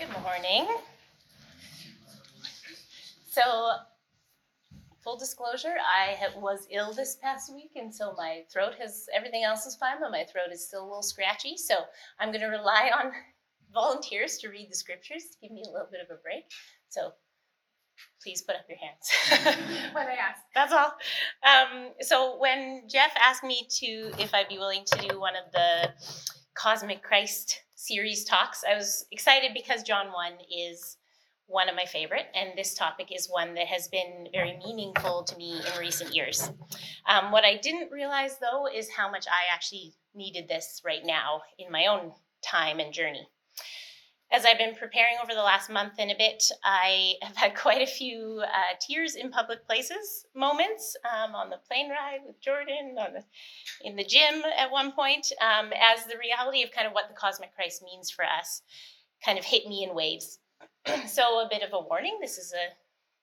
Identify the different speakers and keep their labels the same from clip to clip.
Speaker 1: Good morning. So, full disclosure, I was ill this past week, and so my throat has everything else is fine, but my throat is still a little scratchy. So, I'm going to rely on volunteers to read the scriptures to give me a little bit of a break. So, please put up your hands when I ask. That's all. Um, so, when Jeff asked me to, if I'd be willing to do one of the Cosmic Christ series talks, I was excited because John 1 is one of my favorite, and this topic is one that has been very meaningful to me in recent years. Um, what I didn't realize, though, is how much I actually needed this right now in my own time and journey. As I've been preparing over the last month and a bit, I have had quite a few uh, tears in public places moments um, on the plane ride with Jordan, the, in the gym at one point, um, as the reality of kind of what the cosmic Christ means for us kind of hit me in waves. so, a bit of a warning this is a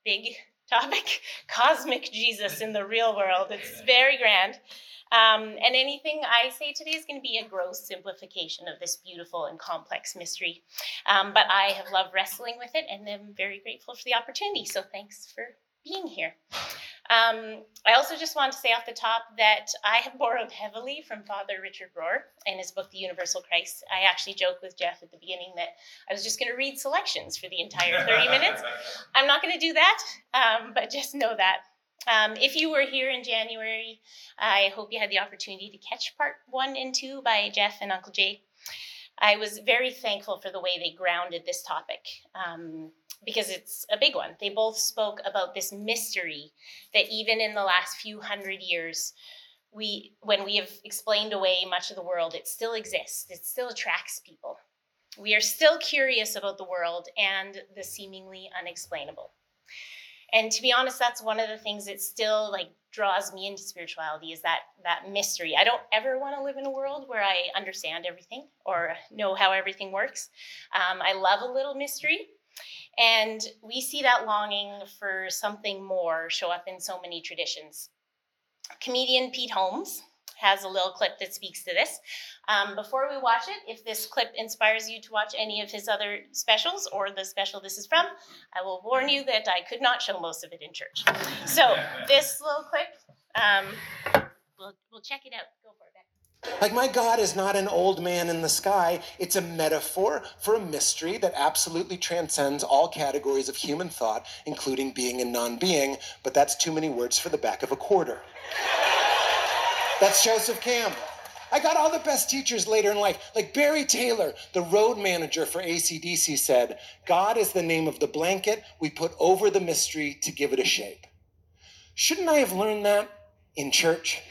Speaker 1: big topic cosmic Jesus in the real world. It's very grand. Um, and anything I say today is going to be a gross simplification of this beautiful and complex mystery. Um, but I have loved wrestling with it and am very grateful for the opportunity. So thanks for being here. Um, I also just want to say off the top that I have borrowed heavily from Father Richard Rohr in his book, The Universal Christ. I actually joked with Jeff at the beginning that I was just going to read selections for the entire 30 minutes. I'm not going to do that, um, but just know that. Um, if you were here in January, I hope you had the opportunity to catch part one and two by Jeff and Uncle Jay. I was very thankful for the way they grounded this topic. Um, because it's a big one. They both spoke about this mystery that even in the last few hundred years, we when we have explained away much of the world, it still exists. It still attracts people. We are still curious about the world and the seemingly unexplainable. And to be honest, that's one of the things that still like draws me into spirituality is that that mystery. I don't ever want to live in a world where I understand everything or know how everything works. Um, I love a little mystery, and we see that longing for something more show up in so many traditions. Comedian Pete Holmes has a little clip that speaks to this. Um, before we watch it, if this clip inspires you to watch any of his other specials or the special this is from, I will warn you that I could not show most of it in church. So, this little clip, um, we'll, we'll check it out. Go for it.
Speaker 2: Like, my God is not an old man in the sky. It's a metaphor for a mystery that absolutely transcends all categories of human thought, including being and non being, but that's too many words for the back of a quarter. That's Joseph Campbell. I got all the best teachers later in life. Like Barry Taylor, the road manager for ACDC, said, God is the name of the blanket we put over the mystery to give it a shape. Shouldn't I have learned that in church?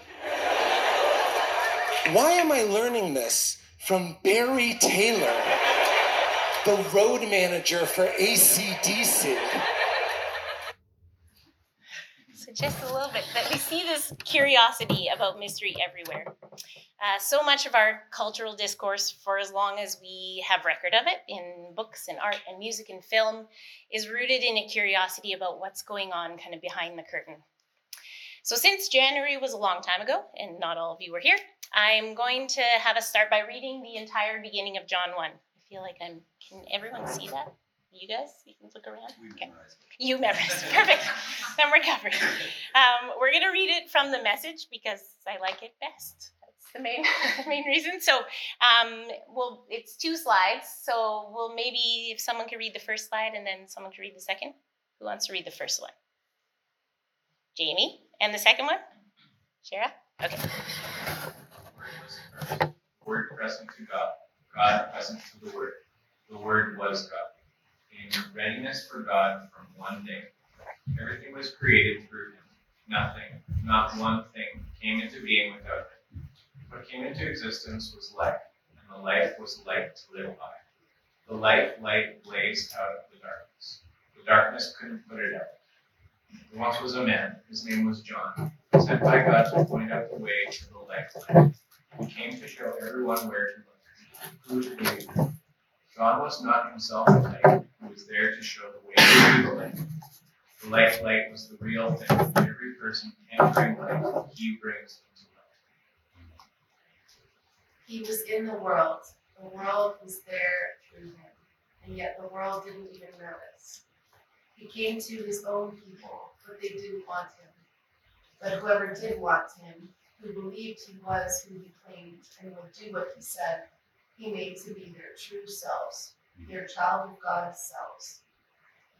Speaker 2: Why am I learning this from Barry Taylor, the road manager for ACDC?
Speaker 1: Just a little bit, but we see this curiosity about mystery everywhere. Uh, so much of our cultural discourse, for as long as we have record of it in books and art and music and film, is rooted in a curiosity about what's going on kind of behind the curtain. So, since January was a long time ago, and not all of you were here, I'm going to have us start by reading the entire beginning of John 1. I feel like I'm, can everyone see that? You guys? You can look around? Okay. You memorized. Perfect. then we're covered. Um, we're going to read it from the message because I like it best. That's the main, main reason. So, um, well, it's two slides. So, we'll maybe, if someone could read the first slide and then someone could read the second. Who wants to read the first one? Jamie. And the second one? Shara? Okay.
Speaker 3: Word present to God, God present to the Word. The Word was God. In readiness for God from one day, everything was created through Him. Nothing, not one thing, came into being without Him. What came into existence was life, and the life was light to live by. The light light blazed out of the darkness. The darkness couldn't put it out. There once was a man, his name was John, sent by God to point out the way to the light. He came to show everyone where to look, who to believe. John was not himself the light, was there to show the way to the light. The light light was the real thing. Every person can bring light, he brings into light.
Speaker 4: He was in the world. The world was there through him, and yet the world didn't even notice. He came to his own people, but they didn't want him. But whoever did want him, who believed he was who he claimed and would do what he said, he made to be their true selves, their child of God's selves.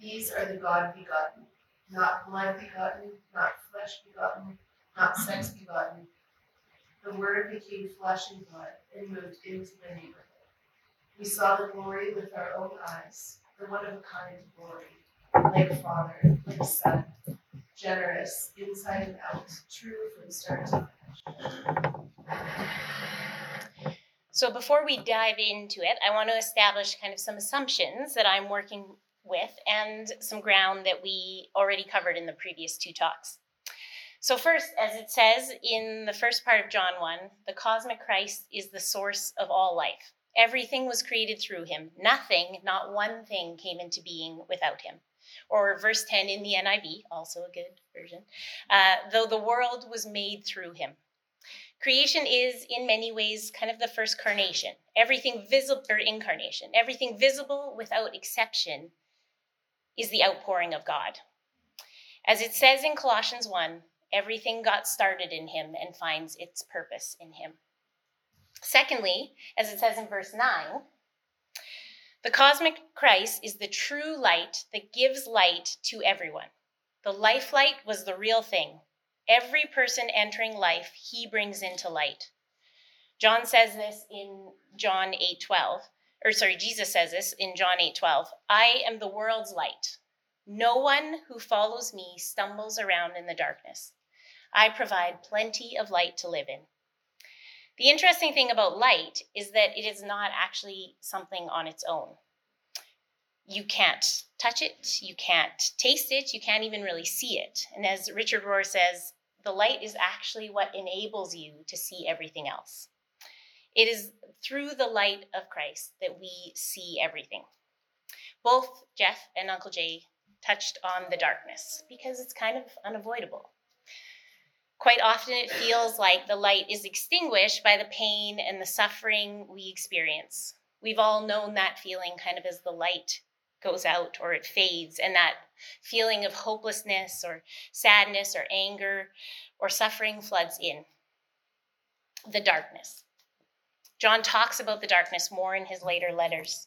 Speaker 4: These are the God begotten, not blood begotten, not flesh begotten, not sex begotten. The Word became flesh and blood and moved into the neighborhood. We saw the glory with our own eyes, the one of a kind glory, like Father, like Son, generous inside and out, true from start to finish.
Speaker 1: So before we dive into it, I want to establish kind of some assumptions that I'm working with and some ground that we already covered in the previous two talks. So, first, as it says in the first part of John 1, the cosmic Christ is the source of all life. Everything was created through him. Nothing, not one thing, came into being without him. Or verse 10 in the NIV, also a good version, uh, though the world was made through him. Creation is, in many ways, kind of the first carnation. Everything visible, or incarnation, everything visible without exception is the outpouring of God. As it says in Colossians 1, everything got started in him and finds its purpose in him. Secondly, as it says in verse 9, the cosmic Christ is the true light that gives light to everyone. The life light was the real thing. Every person entering life, he brings into light. John says this in John 8:12 or sorry, Jesus says this in John 8:12. I am the world's light. No one who follows me stumbles around in the darkness. I provide plenty of light to live in. The interesting thing about light is that it is not actually something on its own. You can't touch it, you can't taste it, you can't even really see it. And as Richard Rohr says, the light is actually what enables you to see everything else. It is through the light of Christ that we see everything. Both Jeff and Uncle Jay touched on the darkness because it's kind of unavoidable. Quite often, it feels like the light is extinguished by the pain and the suffering we experience. We've all known that feeling kind of as the light goes out or it fades, and that feeling of hopelessness or sadness or anger or suffering floods in. The darkness. John talks about the darkness more in his later letters.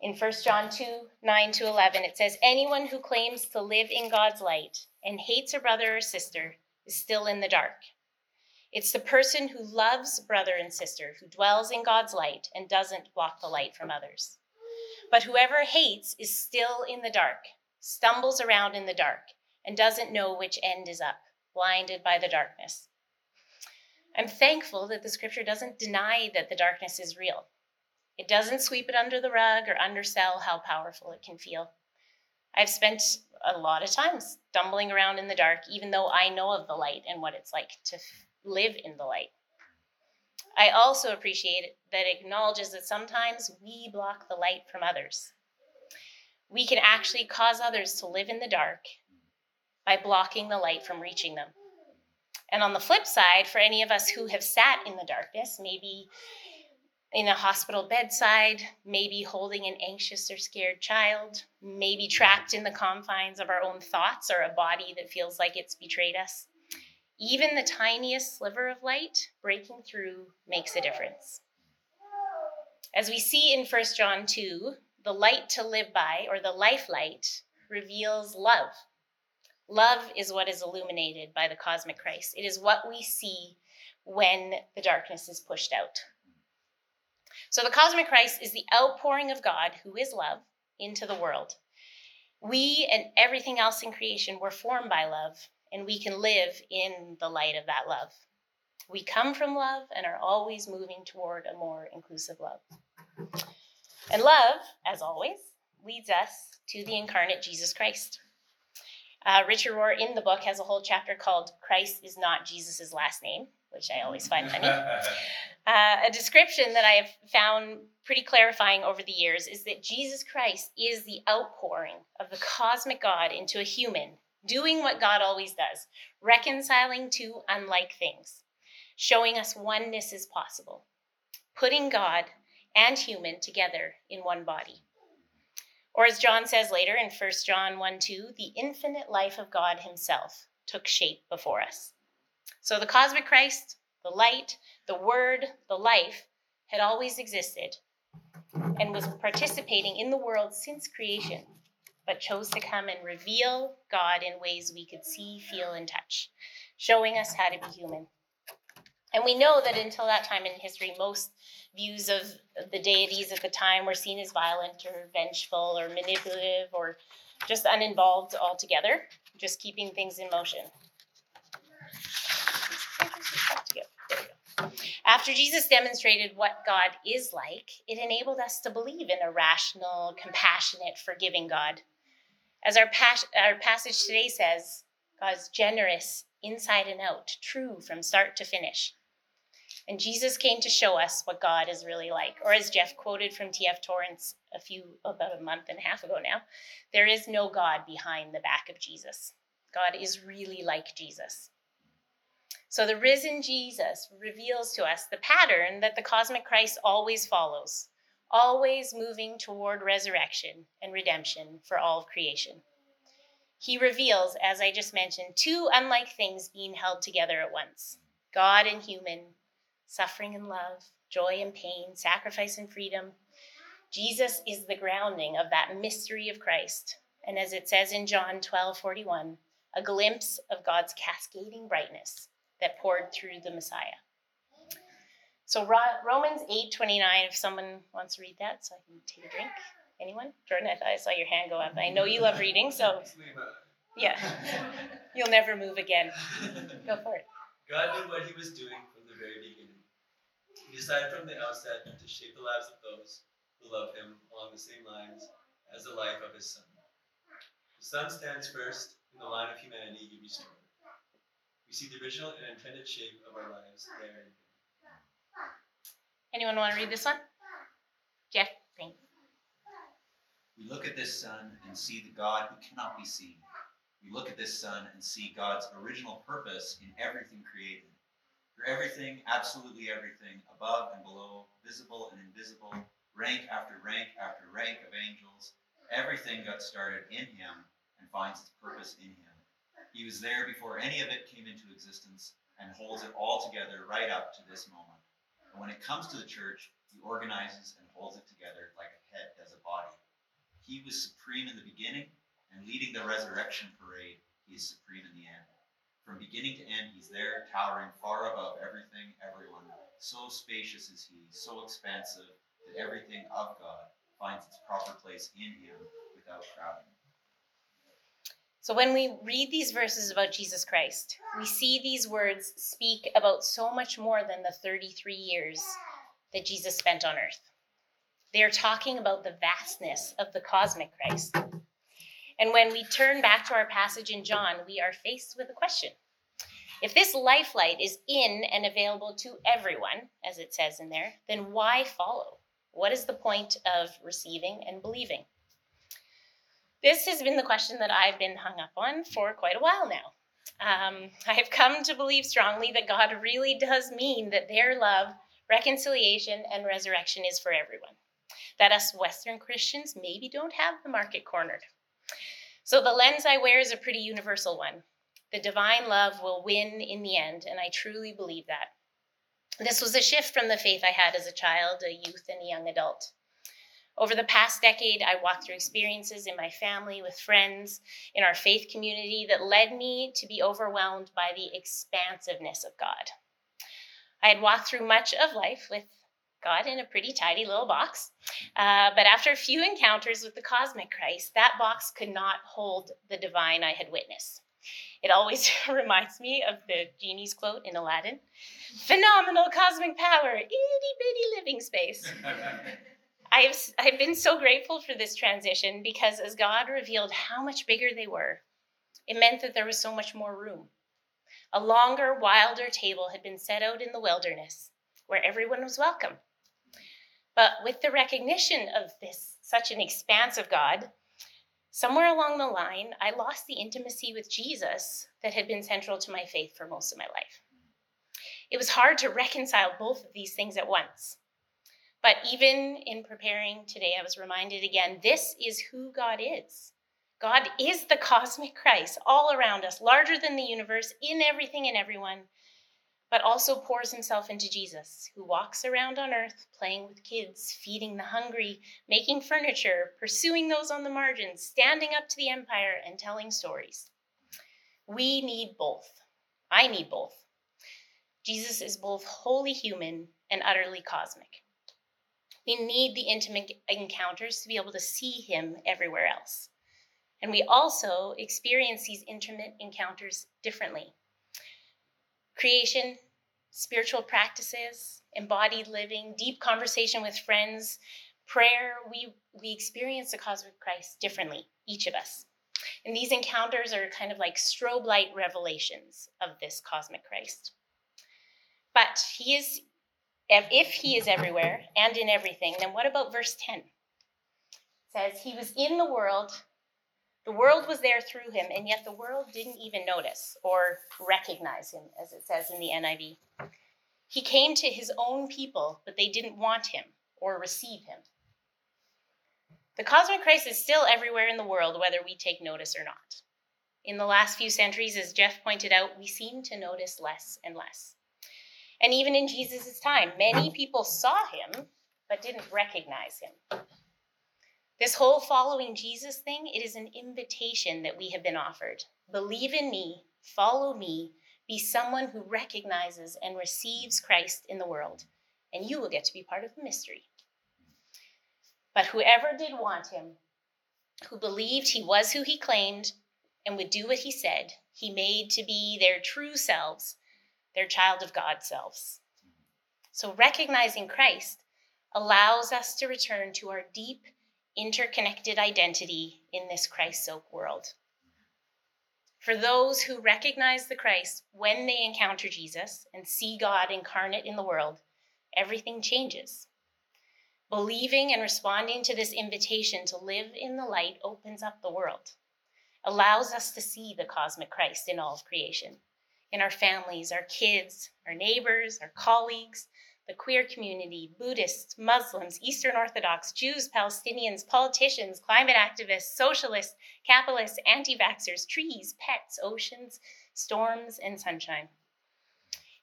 Speaker 1: In 1 John 2 9 to 11, it says, Anyone who claims to live in God's light and hates a brother or sister is still in the dark. It's the person who loves brother and sister who dwells in God's light and doesn't block the light from others. But whoever hates is still in the dark, stumbles around in the dark, and doesn't know which end is up, blinded by the darkness. I'm thankful that the scripture doesn't deny that the darkness is real. It doesn't sweep it under the rug or undersell how powerful it can feel. I've spent a lot of time stumbling around in the dark, even though I know of the light and what it's like to live in the light. I also appreciate that it acknowledges that sometimes we block the light from others. We can actually cause others to live in the dark by blocking the light from reaching them. And on the flip side, for any of us who have sat in the darkness, maybe in a hospital bedside, maybe holding an anxious or scared child, maybe trapped in the confines of our own thoughts or a body that feels like it's betrayed us. Even the tiniest sliver of light breaking through makes a difference. As we see in 1 John 2, the light to live by, or the life light, reveals love. Love is what is illuminated by the cosmic Christ. It is what we see when the darkness is pushed out. So the cosmic Christ is the outpouring of God, who is love, into the world. We and everything else in creation were formed by love, and we can live in the light of that love. We come from love and are always moving toward a more inclusive love. And love, as always, leads us to the incarnate Jesus Christ. Uh, Richard Rohr in the book has a whole chapter called Christ is not Jesus' last name, which I always find funny. Uh, a description that I have found pretty clarifying over the years is that Jesus Christ is the outpouring of the cosmic God into a human, doing what God always does, reconciling two unlike things, showing us oneness is possible, putting God and human together in one body. Or as John says later in 1 John 1 2, the infinite life of God Himself took shape before us. So the cosmic Christ, the light, the Word, the life, had always existed and was participating in the world since creation, but chose to come and reveal God in ways we could see, feel, and touch, showing us how to be human. And we know that until that time in history, most views of the deities at the time were seen as violent or vengeful or manipulative or just uninvolved altogether, just keeping things in motion. After Jesus demonstrated what God is like, it enabled us to believe in a rational, compassionate, forgiving God. As our, pas- our passage today says, God's generous inside and out, true from start to finish. And Jesus came to show us what God is really like. Or as Jeff quoted from T.F. Torrance a few, about a month and a half ago now, there is no God behind the back of Jesus. God is really like Jesus. So the risen Jesus reveals to us the pattern that the cosmic Christ always follows, always moving toward resurrection and redemption for all of creation. He reveals, as I just mentioned, two unlike things being held together at once God and human, suffering and love, joy and pain, sacrifice and freedom. Jesus is the grounding of that mystery of Christ. And as it says in John 12 41, a glimpse of God's cascading brightness that poured through the Messiah. So Romans 8 29, if someone wants to read that, so I can take a drink. Anyone? Jordan, I thought I saw your hand go up. I know you love reading, so yeah. You'll never move again. Go for it.
Speaker 5: God knew what he was doing from the very beginning. He decided from the outset to shape the lives of those who love him along the same lines as the life of his son. The son stands first in the line of humanity he restored. We see the original and intended shape of our lives there.
Speaker 1: Anyone want to read this one? Jeff, thanks.
Speaker 6: We look at this Son and see the God who cannot be seen. We look at this Son and see God's original purpose in everything created. For everything, absolutely everything, above and below, visible and invisible, rank after rank after rank of angels, everything got started in him and finds its purpose in him. He was there before any of it came into existence and holds it all together right up to this moment. And when it comes to the church, he organizes and holds it together like a head does a body. He was supreme in the beginning, and leading the resurrection parade, he is supreme in the end. From beginning to end, he's there, towering far above everything, everyone. So spacious is he, so expansive that everything of God finds its proper place in him without crowding.
Speaker 1: So when we read these verses about Jesus Christ, we see these words speak about so much more than the 33 years that Jesus spent on earth. They are talking about the vastness of the cosmic Christ and when we turn back to our passage in John, we are faced with a question. If this life light is in and available to everyone, as it says in there, then why follow? What is the point of receiving and believing? This has been the question that I've been hung up on for quite a while now. Um, I have come to believe strongly that God really does mean that their love, reconciliation, and resurrection is for everyone. That us Western Christians maybe don't have the market cornered. So the lens I wear is a pretty universal one. The divine love will win in the end, and I truly believe that. This was a shift from the faith I had as a child, a youth, and a young adult. Over the past decade, I walked through experiences in my family, with friends, in our faith community that led me to be overwhelmed by the expansiveness of God. I had walked through much of life with God in a pretty tidy little box. Uh, but after a few encounters with the cosmic Christ, that box could not hold the divine I had witnessed. It always reminds me of the genie's quote in Aladdin phenomenal cosmic power, itty bitty living space. I've, I've been so grateful for this transition because as God revealed how much bigger they were, it meant that there was so much more room. A longer, wilder table had been set out in the wilderness where everyone was welcome. But with the recognition of this, such an expanse of God, somewhere along the line, I lost the intimacy with Jesus that had been central to my faith for most of my life. It was hard to reconcile both of these things at once. But even in preparing today, I was reminded again this is who God is. God is the cosmic Christ all around us, larger than the universe, in everything and everyone, but also pours himself into Jesus, who walks around on earth playing with kids, feeding the hungry, making furniture, pursuing those on the margins, standing up to the empire, and telling stories. We need both. I need both. Jesus is both wholly human and utterly cosmic. We need the intimate encounters to be able to see him everywhere else. And we also experience these intimate encounters differently. Creation, spiritual practices, embodied living, deep conversation with friends, prayer, we, we experience the cosmic Christ differently, each of us. And these encounters are kind of like strobe light revelations of this cosmic Christ. But he is, if he is everywhere and in everything, then what about verse 10? It says, He was in the world, the world was there through him, and yet the world didn't even notice or recognize him, as it says in the NIV. He came to his own people, but they didn't want him or receive him. The cosmic Christ is still everywhere in the world, whether we take notice or not. In the last few centuries, as Jeff pointed out, we seem to notice less and less. And even in Jesus' time, many people saw him, but didn't recognize him. This whole following Jesus thing, it is an invitation that we have been offered. Believe in me, follow me, be someone who recognizes and receives Christ in the world, and you will get to be part of the mystery. But whoever did want him, who believed he was who he claimed and would do what he said, he made to be their true selves, their child of God selves. So recognizing Christ allows us to return to our deep interconnected identity in this Christ soaked world. For those who recognize the Christ when they encounter Jesus and see God incarnate in the world, everything changes. Believing and responding to this invitation to live in the light opens up the world, allows us to see the cosmic Christ in all of creation, in our families, our kids, our neighbors, our colleagues, the queer community, Buddhists, Muslims, Eastern Orthodox, Jews, Palestinians, politicians, climate activists, socialists, capitalists, anti vaxxers, trees, pets, oceans, storms, and sunshine.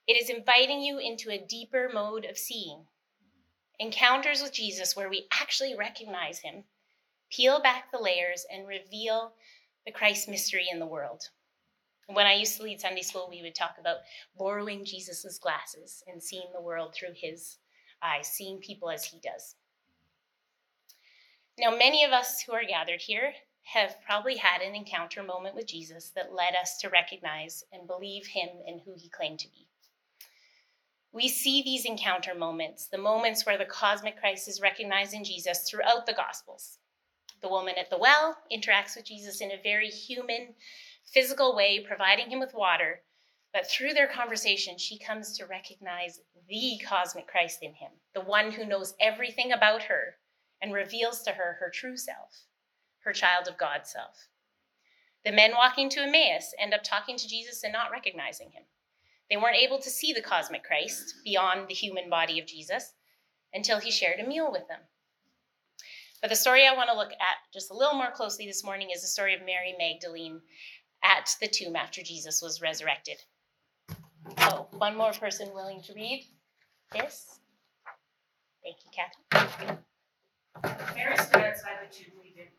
Speaker 1: It is inviting you into a deeper mode of seeing. Encounters with Jesus where we actually recognize him, peel back the layers, and reveal the Christ mystery in the world. When I used to lead Sunday school, we would talk about borrowing Jesus's glasses and seeing the world through his eyes, seeing people as he does. Now, many of us who are gathered here have probably had an encounter moment with Jesus that led us to recognize and believe him and who he claimed to be. We see these encounter moments, the moments where the cosmic Christ is recognized in Jesus throughout the Gospels. The woman at the well interacts with Jesus in a very human, physical way, providing him with water. But through their conversation, she comes to recognize the cosmic Christ in him, the one who knows everything about her and reveals to her her true self, her child of God self. The men walking to Emmaus end up talking to Jesus and not recognizing him. They weren't able to see the cosmic Christ beyond the human body of Jesus until he shared a meal with them. But the story I want to look at just a little more closely this morning is the story of Mary Magdalene at the tomb after Jesus was resurrected. Oh, one more person willing to read this? Thank you, Kathy.
Speaker 7: Mary stood outside the tomb weeping.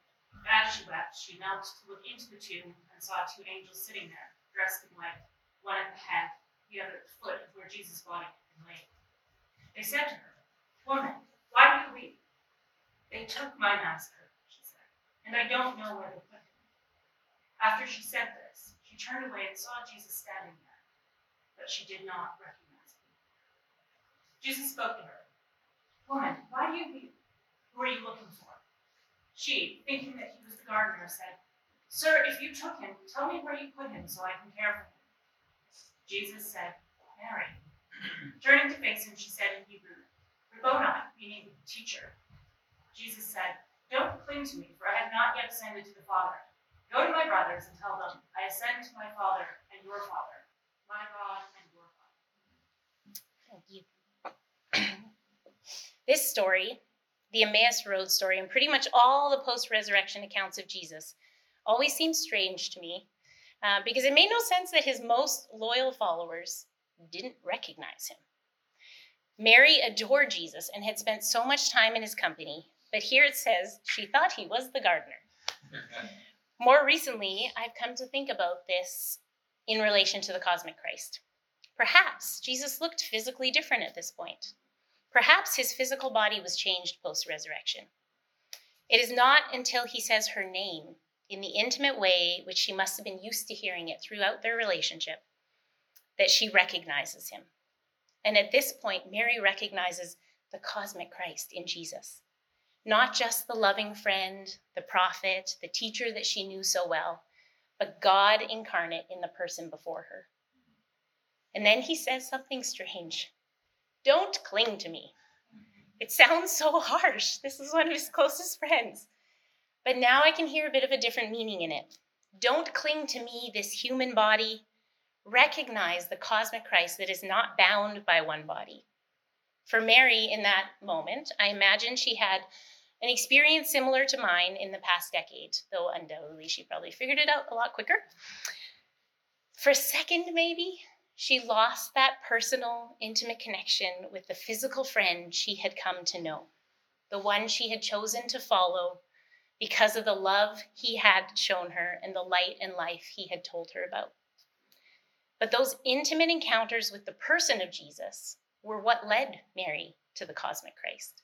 Speaker 7: As she wept, she knelt to look into the tomb and saw two angels sitting there, dressed in white, one at the head, the other at the foot of where Jesus' body had been laid. They said to her, Woman, why do you weep? They took my master, she said, and I don't know where they. After she said this, she turned away and saw Jesus standing there, but she did not recognize him. Jesus spoke to her, Woman, why do you weep? Who are you looking for? She, thinking that he was the gardener, said, Sir, if you took him, tell me where you put him so I can care for him. Jesus said, Mary. Turning to face him, she said in Hebrew, Rabboni, meaning teacher. Jesus said, Don't cling to me, for I have not yet ascended to the Father. Go to my brothers and tell them, I ascend to my Father and your Father, my God and your Father.
Speaker 1: Thank you. This story, the Emmaus Road story, and pretty much all the post resurrection accounts of Jesus always seems strange to me uh, because it made no sense that his most loyal followers didn't recognize him. Mary adored Jesus and had spent so much time in his company, but here it says she thought he was the gardener. More recently, I've come to think about this in relation to the cosmic Christ. Perhaps Jesus looked physically different at this point. Perhaps his physical body was changed post resurrection. It is not until he says her name in the intimate way which she must have been used to hearing it throughout their relationship that she recognizes him. And at this point, Mary recognizes the cosmic Christ in Jesus. Not just the loving friend, the prophet, the teacher that she knew so well, but God incarnate in the person before her. And then he says something strange Don't cling to me. It sounds so harsh. This is one of his closest friends. But now I can hear a bit of a different meaning in it. Don't cling to me, this human body. Recognize the cosmic Christ that is not bound by one body. For Mary, in that moment, I imagine she had an experience similar to mine in the past decade, though undoubtedly she probably figured it out a lot quicker. For a second, maybe, she lost that personal, intimate connection with the physical friend she had come to know, the one she had chosen to follow because of the love he had shown her and the light and life he had told her about. But those intimate encounters with the person of Jesus were what led Mary to the cosmic Christ.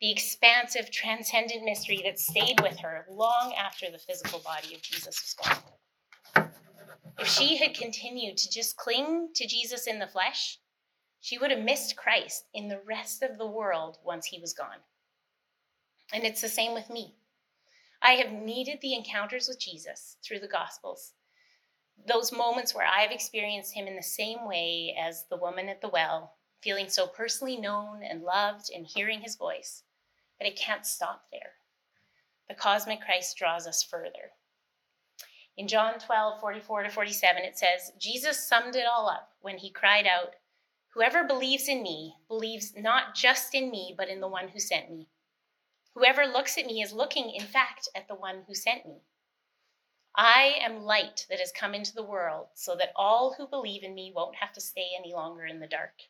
Speaker 1: The expansive, transcendent mystery that stayed with her long after the physical body of Jesus was gone. If she had continued to just cling to Jesus in the flesh, she would have missed Christ in the rest of the world once he was gone. And it's the same with me. I have needed the encounters with Jesus through the Gospels. Those moments where I've experienced him in the same way as the woman at the well, feeling so personally known and loved and hearing his voice. But it can't stop there. The cosmic Christ draws us further. In John 12, 44 to 47, it says, Jesus summed it all up when he cried out, Whoever believes in me believes not just in me, but in the one who sent me. Whoever looks at me is looking, in fact, at the one who sent me. I am light that has come into the world so that all who believe in me won't have to stay any longer in the dark.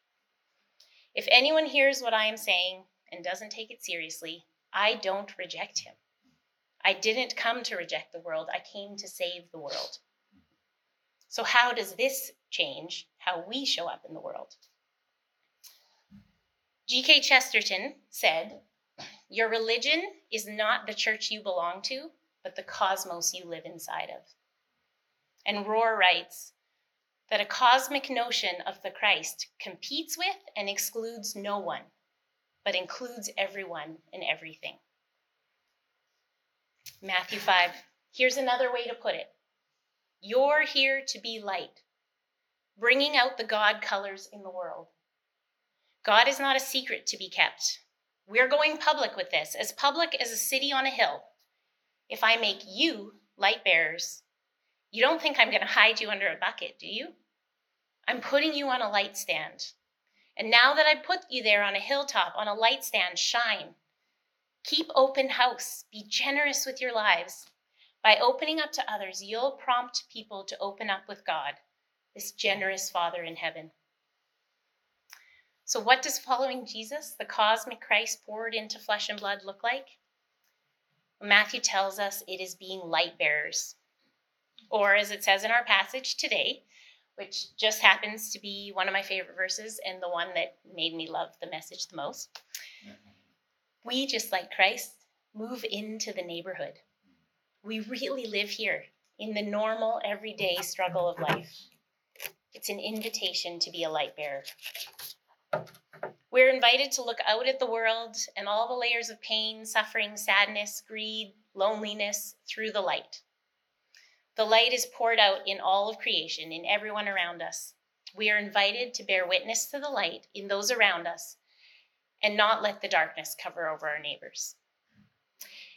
Speaker 1: If anyone hears what I am saying and doesn't take it seriously, I don't reject him. I didn't come to reject the world, I came to save the world. So, how does this change how we show up in the world? G.K. Chesterton said your religion is not the church you belong to, but the cosmos you live inside of. And Rohr writes that a cosmic notion of the Christ competes with and excludes no one, but includes everyone and everything. Matthew 5. Here's another way to put it You're here to be light, bringing out the God colors in the world. God is not a secret to be kept. We're going public with this, as public as a city on a hill. If I make you light bearers, you don't think I'm going to hide you under a bucket, do you? I'm putting you on a light stand. And now that I've put you there on a hilltop, on a light stand, shine. Keep open house. Be generous with your lives. By opening up to others, you'll prompt people to open up with God, this generous Father in heaven. So, what does following Jesus, the cosmic Christ poured into flesh and blood, look like? Matthew tells us it is being light bearers. Or, as it says in our passage today, which just happens to be one of my favorite verses and the one that made me love the message the most. Mm-hmm. We, just like Christ, move into the neighborhood. We really live here in the normal, everyday struggle of life. It's an invitation to be a light bearer. We're invited to look out at the world and all the layers of pain, suffering, sadness, greed, loneliness through the light. The light is poured out in all of creation, in everyone around us. We are invited to bear witness to the light in those around us and not let the darkness cover over our neighbors.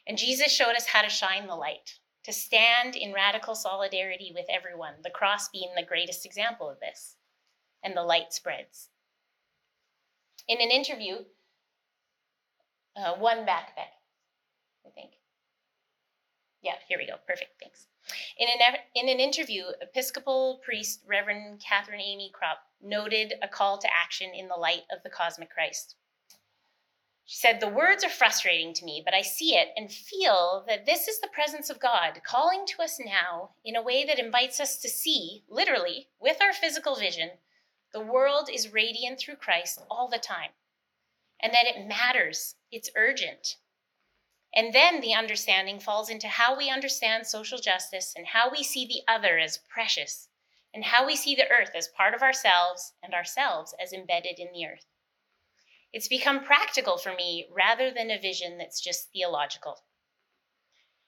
Speaker 1: And Jesus showed us how to shine the light, to stand in radical solidarity with everyone, the cross being the greatest example of this. And the light spreads. In an interview, Uh, one backpack, I think. Yeah, here we go. Perfect. Thanks. In an, in an interview, Episcopal priest Reverend Catherine Amy Kropp noted a call to action in the light of the cosmic Christ. She said, The words are frustrating to me, but I see it and feel that this is the presence of God calling to us now in a way that invites us to see, literally, with our physical vision, the world is radiant through Christ all the time, and that it matters, it's urgent. And then the understanding falls into how we understand social justice and how we see the other as precious, and how we see the earth as part of ourselves and ourselves as embedded in the earth. It's become practical for me rather than a vision that's just theological.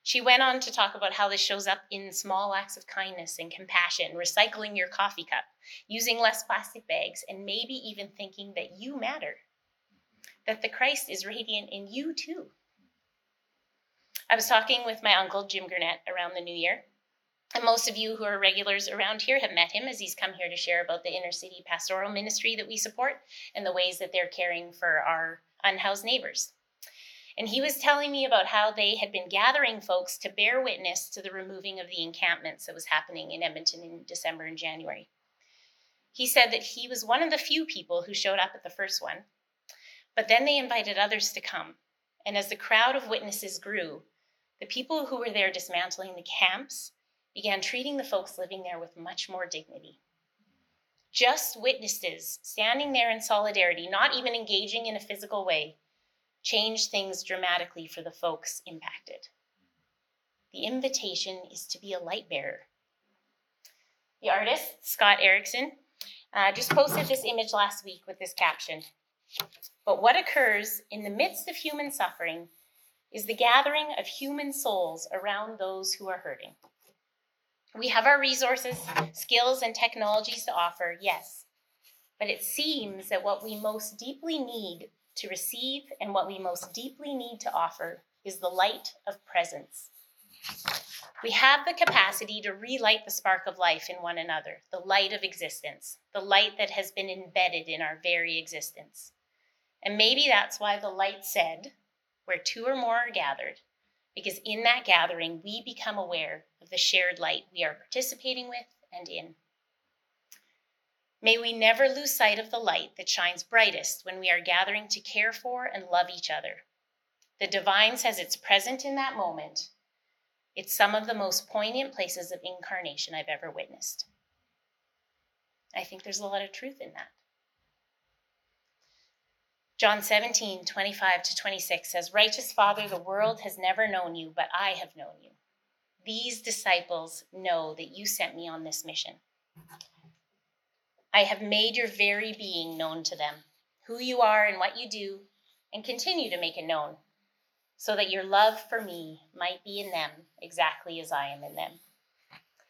Speaker 1: She went on to talk about how this shows up in small acts of kindness and compassion, recycling your coffee cup, using less plastic bags, and maybe even thinking that you matter, that the Christ is radiant in you too. I was talking with my uncle, Jim Gurnett, around the new year. And most of you who are regulars around here have met him as he's come here to share about the inner city pastoral ministry that we support and the ways that they're caring for our unhoused neighbors. And he was telling me about how they had been gathering folks to bear witness to the removing of the encampments that was happening in Edmonton in December and January. He said that he was one of the few people who showed up at the first one, but then they invited others to come. And as the crowd of witnesses grew, the people who were there dismantling the camps began treating the folks living there with much more dignity. Just witnesses standing there in solidarity, not even engaging in a physical way, changed things dramatically for the folks impacted. The invitation is to be a light bearer. The artist, Scott Erickson, uh, just posted this image last week with this caption. But what occurs in the midst of human suffering is the gathering of human souls around those who are hurting. We have our resources, skills, and technologies to offer, yes. But it seems that what we most deeply need to receive and what we most deeply need to offer is the light of presence. We have the capacity to relight the spark of life in one another, the light of existence, the light that has been embedded in our very existence. And maybe that's why the light said, Where two or more are gathered, because in that gathering, we become aware of the shared light we are participating with and in. May we never lose sight of the light that shines brightest when we are gathering to care for and love each other. The divine says it's present in that moment. It's some of the most poignant places of incarnation I've ever witnessed. I think there's a lot of truth in that. John 17, 25 to 26 says, Righteous Father, the world has never known you, but I have known you. These disciples know that you sent me on this mission. I have made your very being known to them, who you are and what you do, and continue to make it known, so that your love for me might be in them exactly as I am in them.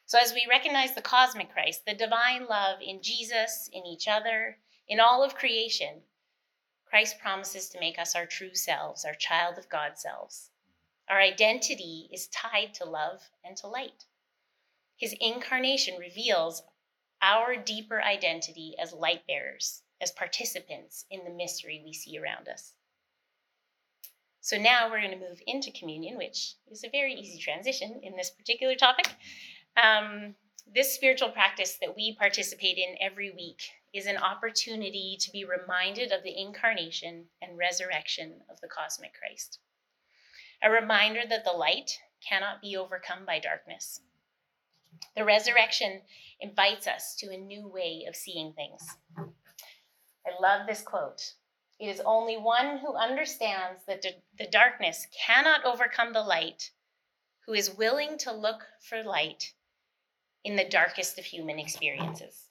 Speaker 1: So, as we recognize the cosmic Christ, the divine love in Jesus, in each other, in all of creation, Christ promises to make us our true selves, our child of God selves. Our identity is tied to love and to light. His incarnation reveals our deeper identity as light bearers, as participants in the mystery we see around us. So now we're going to move into communion, which is a very easy transition in this particular topic. Um, this spiritual practice that we participate in every week is an opportunity to be reminded of the incarnation and resurrection of the cosmic Christ. A reminder that the light cannot be overcome by darkness. The resurrection invites us to a new way of seeing things. I love this quote. It is only one who understands that the darkness cannot overcome the light who is willing to look for light in the darkest of human experiences.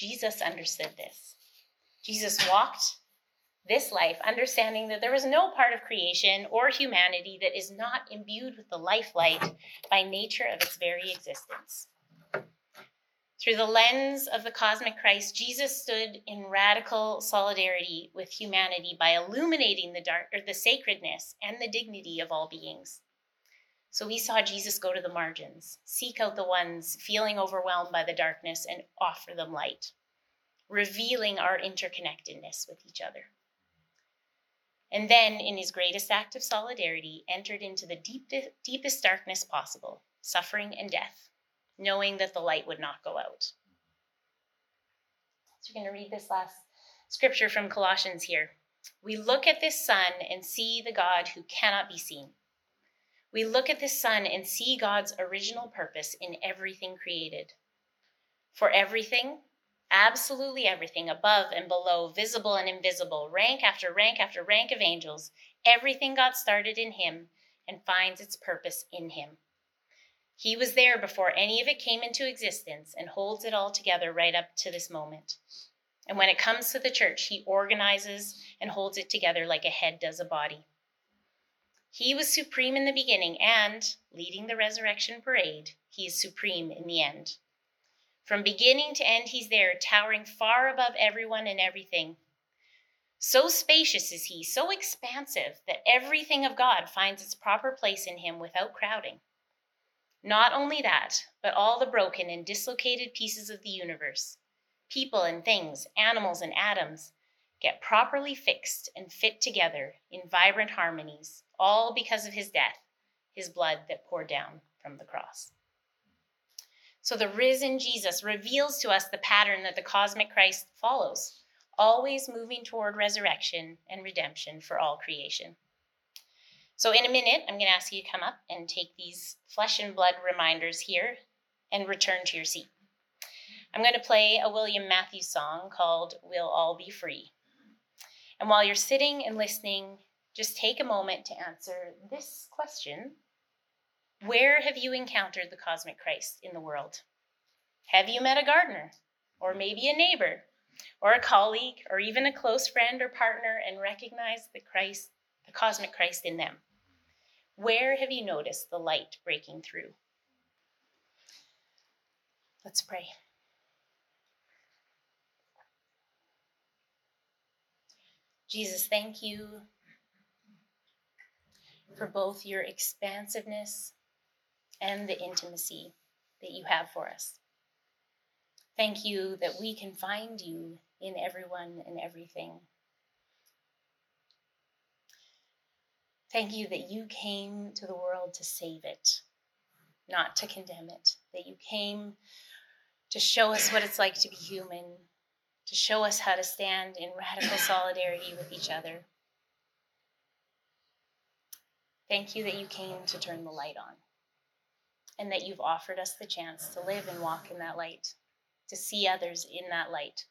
Speaker 1: Jesus understood this. Jesus walked this life understanding that there was no part of creation or humanity that is not imbued with the life light by nature of its very existence. Through the lens of the cosmic Christ, Jesus stood in radical solidarity with humanity by illuminating the dark or the sacredness and the dignity of all beings. So we saw Jesus go to the margins, seek out the ones feeling overwhelmed by the darkness, and offer them light, revealing our interconnectedness with each other. and then, in his greatest act of solidarity, entered into the deep, deepest darkness possible, suffering and death, knowing that the light would not go out. So, we're going to read this last scripture from Colossians here. We look at this Son and see the God who cannot be seen. We look at the Son and see God's original purpose in everything created. For everything, absolutely everything, above and below, visible and invisible, rank after rank after rank of angels, everything got started in Him and finds its purpose in Him. He was there before any of it came into existence and holds it all together right up to this moment. And when it comes to the church, He organizes and holds it together like a head does a body. He was supreme in the beginning, and, leading the resurrection parade, He is supreme in the end. From beginning to end, he's there, towering far above everyone and everything. So spacious is he, so expansive, that everything of God finds its proper place in him without crowding. Not only that, but all the broken and dislocated pieces of the universe, people and things, animals and atoms, get properly fixed and fit together in vibrant harmonies, all because of his death, his blood that poured down from the cross. So the risen Jesus reveals to us the pattern that the cosmic Christ follows, always moving toward resurrection and redemption for all creation. So, in a minute, I'm going to ask you to come up and take these flesh and blood reminders here and return to your seat. I'm going to play a William Matthews song called We'll All Be Free. And while you're sitting and listening, just take a moment to answer this question where have you encountered the cosmic Christ in the world? Have you met a gardener, or maybe a neighbor, or a colleague, or even a close friend or partner and recognized the Christ, the cosmic Christ in them? Where have you noticed the light breaking through? Let's pray. Jesus, thank you for both your expansiveness and the intimacy that you have for us. Thank you that we can find you in everyone and everything. Thank you that you came to the world to save it, not to condemn it. That you came to show us what it's like to be human, to show us how to stand in radical solidarity with each other. Thank you that you came to turn the light on and that you've offered us the chance to live and walk in that light, to see others in that light.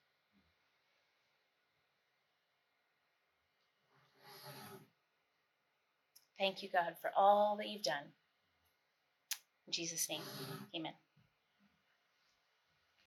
Speaker 1: Thank you, God, for all that you've done. In Jesus' name, amen.